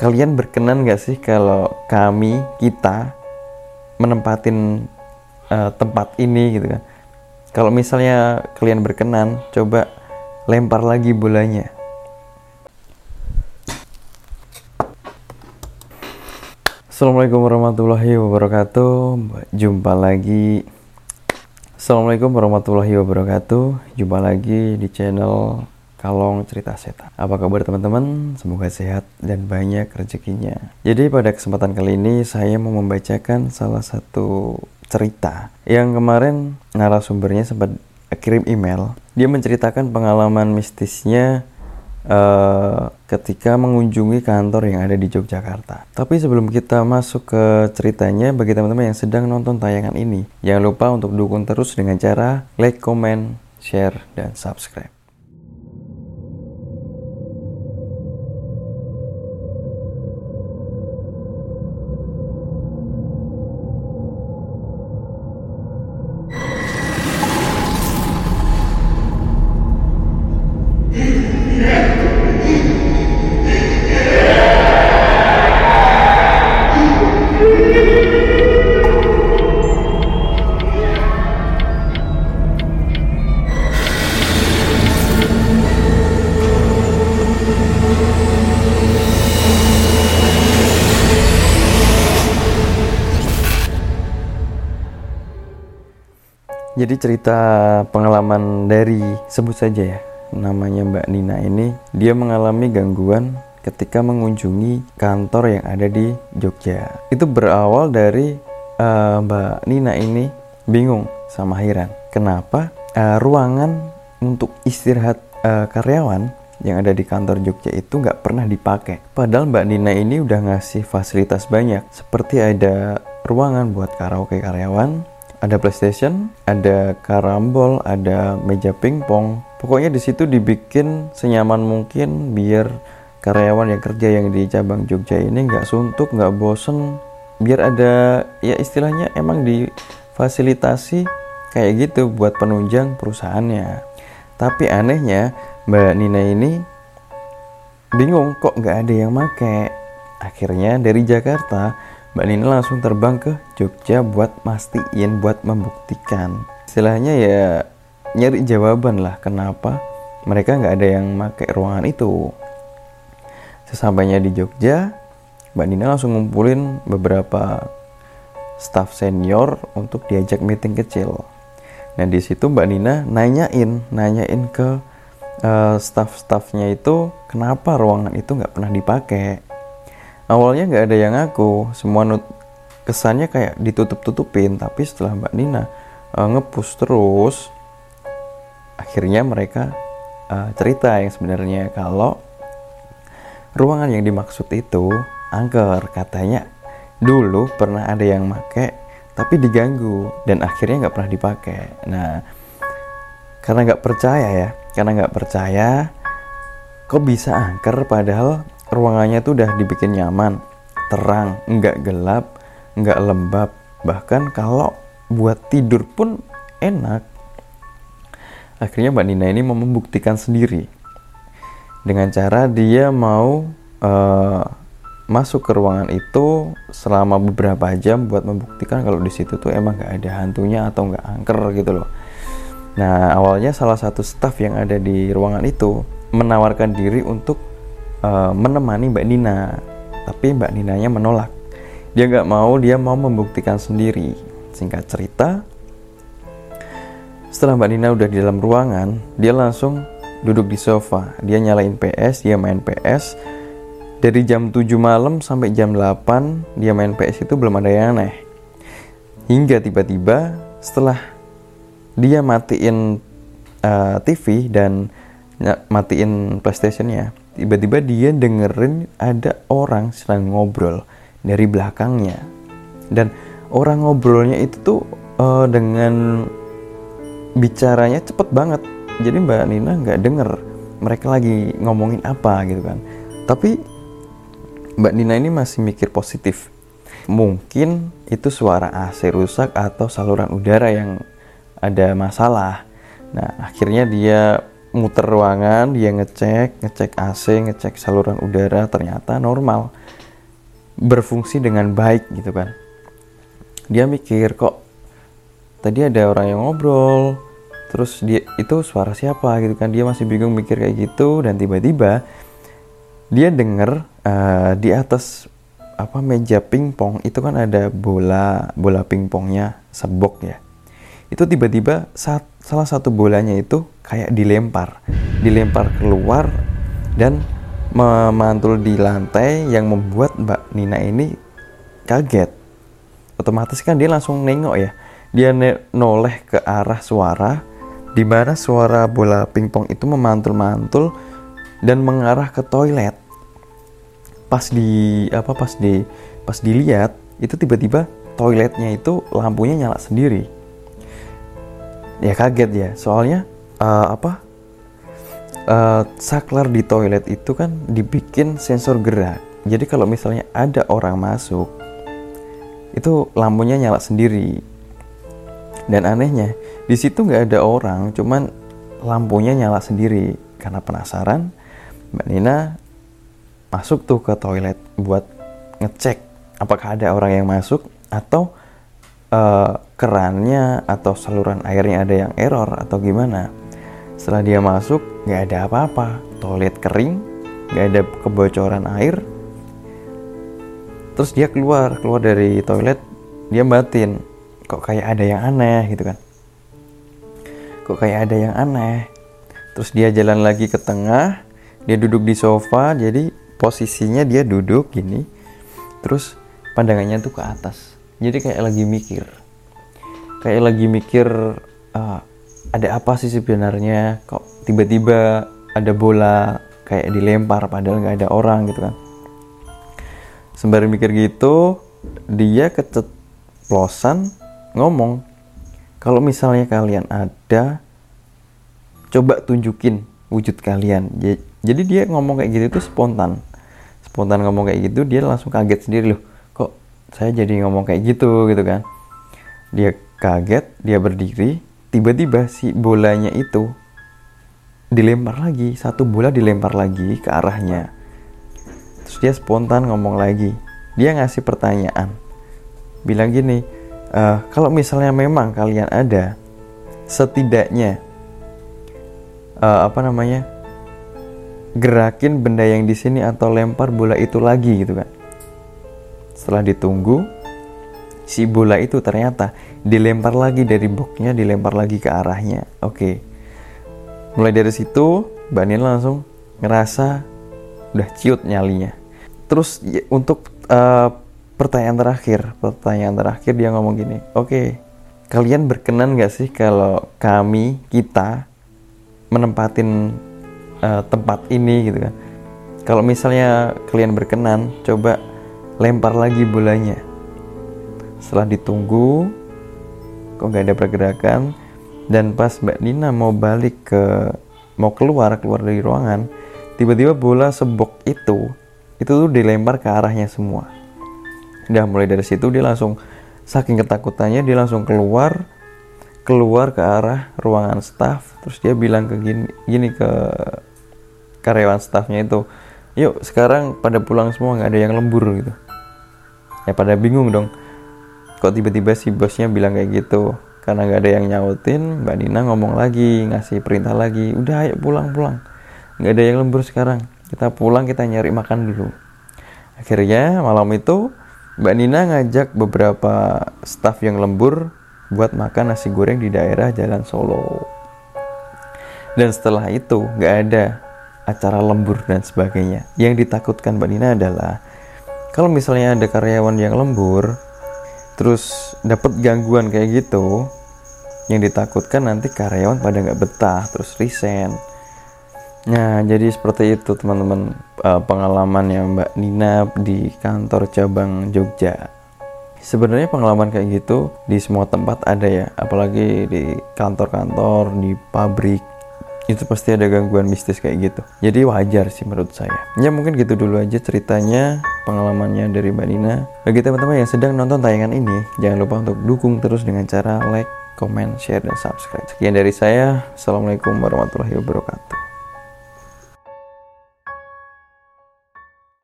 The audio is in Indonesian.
kalian berkenan gak sih kalau kami kita menempatin uh, tempat ini gitu kan? Kalau misalnya kalian berkenan coba lempar lagi bolanya. Assalamualaikum warahmatullahi wabarakatuh. Jumpa lagi. Assalamualaikum warahmatullahi wabarakatuh. Jumpa lagi di channel Kalong Cerita Setan Apa kabar teman-teman? Semoga sehat dan banyak rezekinya Jadi pada kesempatan kali ini Saya mau membacakan salah satu cerita Yang kemarin narasumbernya sempat kirim email Dia menceritakan pengalaman mistisnya uh, ketika mengunjungi kantor yang ada di Yogyakarta. Tapi sebelum kita masuk ke ceritanya, bagi teman-teman yang sedang nonton tayangan ini, jangan lupa untuk dukung terus dengan cara like, comment, share, dan subscribe. Jadi cerita pengalaman dari sebut saja ya namanya Mbak Nina ini dia mengalami gangguan ketika mengunjungi kantor yang ada di Jogja. Itu berawal dari uh, Mbak Nina ini bingung sama heran kenapa uh, ruangan untuk istirahat uh, karyawan yang ada di kantor Jogja itu nggak pernah dipakai. Padahal Mbak Nina ini udah ngasih fasilitas banyak, seperti ada ruangan buat karaoke karyawan, ada PlayStation, ada karambol, ada meja pingpong. Pokoknya di situ dibikin senyaman mungkin biar karyawan yang kerja yang di cabang Jogja ini nggak suntuk, nggak bosen. Biar ada ya istilahnya emang difasilitasi kayak gitu buat penunjang perusahaannya. Tapi anehnya Mbak Nina ini bingung kok nggak ada yang make. Akhirnya dari Jakarta Mbak Nina langsung terbang ke Jogja buat mastiin, buat membuktikan. Istilahnya ya nyari jawaban lah kenapa mereka nggak ada yang pakai ruangan itu. Sesampainya di Jogja, Mbak Nina langsung ngumpulin beberapa staff senior untuk diajak meeting kecil. Nah di situ Mbak Nina nanyain, nanyain ke uh, staff-staffnya itu kenapa ruangan itu nggak pernah dipakai awalnya nggak ada yang ngaku. Semua nut kesannya kayak ditutup-tutupin. Tapi setelah Mbak Nina uh, ngepush terus akhirnya mereka uh, cerita yang sebenarnya kalau ruangan yang dimaksud itu angker. Katanya dulu pernah ada yang make tapi diganggu dan akhirnya nggak pernah dipakai nah karena nggak percaya ya karena nggak percaya kok bisa angker padahal ruangannya tuh udah dibikin nyaman, terang, nggak gelap, nggak lembab. Bahkan kalau buat tidur pun enak. Akhirnya Mbak Nina ini mau membuktikan sendiri dengan cara dia mau uh, masuk ke ruangan itu selama beberapa jam buat membuktikan kalau di situ tuh emang nggak ada hantunya atau nggak angker gitu loh. Nah awalnya salah satu staff yang ada di ruangan itu menawarkan diri untuk uh, menemani Mbak Nina, tapi Mbak Ninanya menolak. Dia nggak mau, dia mau membuktikan sendiri. Singkat cerita, setelah Mbak Nina udah di dalam ruangan, dia langsung duduk di sofa. Dia nyalain PS, dia main PS. Dari jam 7 malam sampai jam 8 dia main PS itu belum ada yang aneh. Hingga tiba-tiba setelah dia matiin uh, eh, TV dan matiin PlayStationnya, tiba-tiba dia dengerin ada orang sedang ngobrol dari belakangnya. Dan orang ngobrolnya itu tuh uh, dengan bicaranya cepet banget. Jadi mbak Nina nggak denger mereka lagi ngomongin apa gitu kan. Tapi mbak Nina ini masih mikir positif. Mungkin itu suara AC rusak atau saluran udara yang ada masalah. Nah akhirnya dia muter ruangan dia ngecek ngecek AC ngecek saluran udara ternyata normal. Berfungsi dengan baik gitu kan. Dia mikir kok tadi ada orang yang ngobrol terus dia itu suara siapa? Gitu kan. Dia masih bingung mikir kayak gitu dan tiba-tiba dia denger uh, di atas apa meja pingpong itu kan ada bola bola pingpongnya sebok ya. Itu tiba-tiba saat salah satu bolanya itu kayak dilempar. Dilempar keluar dan memantul di lantai yang membuat Mbak Nina ini kaget. Otomatis kan dia langsung nengok ya. Dia noleh ke arah suara di mana suara bola pingpong itu memantul-mantul dan mengarah ke toilet. Pas di apa pas di pas dilihat itu tiba-tiba toiletnya itu lampunya nyala sendiri. Ya kaget ya soalnya uh, apa? Uh, saklar di toilet itu kan dibikin sensor gerak. Jadi kalau misalnya ada orang masuk itu lampunya nyala sendiri. Dan anehnya di situ nggak ada orang cuman lampunya nyala sendiri. Karena penasaran mbak Nina masuk tuh ke toilet buat ngecek apakah ada orang yang masuk atau uh, kerannya atau saluran airnya ada yang error atau gimana setelah dia masuk nggak ada apa-apa. Toilet kering nggak ada kebocoran air. Terus dia keluar keluar dari toilet dia batin. Kok kayak ada yang aneh gitu kan? Kok kayak ada yang aneh? Terus dia jalan lagi ke tengah dia duduk di sofa jadi posisinya dia duduk gini. Terus pandangannya tuh ke atas. Jadi kayak lagi mikir. Kayak lagi mikir uh, ada apa sih sebenarnya? Kok tiba-tiba ada bola kayak dilempar padahal nggak ada orang gitu kan? Sembari mikir gitu dia keceplosan ngomong kalau misalnya kalian ada coba tunjukin wujud kalian. Jadi dia ngomong kayak gitu itu spontan. Spontan ngomong kayak gitu dia langsung kaget sendiri loh. Kok saya jadi ngomong kayak gitu? Gitu kan. Dia kaget dia berdiri tiba-tiba si bolanya itu dilempar lagi satu bola dilempar lagi ke arahnya. Terus dia spontan ngomong lagi. Dia ngasih pertanyaan. Bilang gini uh, kalau misalnya memang kalian ada setidaknya uh, apa namanya gerakin benda yang di sini atau lempar bola itu lagi gitu kan. Setelah ditunggu si bola itu ternyata dilempar lagi dari boxnya dilempar lagi ke arahnya. Oke. Mulai dari situ Mbak Nina langsung ngerasa udah ciut nyalinya. Terus ya, untuk uh, pertanyaan terakhir pertanyaan terakhir dia ngomong gini oke kalian berkenan gak sih kalau kami kita menempatin uh, tempat ini? Gitu kan. Kalau misalnya kalian berkenan coba lempar lagi bolanya setelah ditunggu kok nggak ada pergerakan? Dan pas Mbak Nina mau balik ke mau keluar keluar dari ruangan tiba-tiba bola sebok itu itu tuh dilempar ke arahnya semua. Udah mulai dari situ dia langsung saking ketakutannya dia langsung keluar keluar ke arah ruangan staff. Terus dia bilang ke gini, gini ke karyawan staffnya itu yuk sekarang pada pulang semua nggak ada yang lembur gitu. Ya pada bingung dong kok tiba-tiba si bosnya bilang kayak gitu? Karena nggak ada yang nyautin mbak Nina ngomong lagi ngasih perintah lagi. Udah ayo pulang pulang. Nggak ada yang lembur sekarang. Kita pulang kita nyari makan dulu. Akhirnya malam itu mbak Nina ngajak beberapa staff yang lembur buat makan nasi goreng di daerah Jalan Solo. Dan setelah itu nggak ada acara lembur dan sebagainya. Yang ditakutkan Mbak Nina adalah kalau misalnya ada karyawan yang lembur, terus dapat gangguan kayak gitu, yang ditakutkan nanti karyawan pada nggak betah, terus resign. Nah, jadi seperti itu teman-teman uh, pengalaman yang Mbak Nina di kantor cabang Jogja sebenarnya pengalaman kayak gitu di semua tempat ada ya apalagi di kantor-kantor di pabrik itu pasti ada gangguan mistis kayak gitu jadi wajar sih menurut saya ya mungkin gitu dulu aja ceritanya pengalamannya dari Mbak Nina bagi teman-teman yang sedang nonton tayangan ini jangan lupa untuk dukung terus dengan cara like comment, share, dan subscribe. Sekian dari saya. Assalamualaikum warahmatullahi wabarakatuh.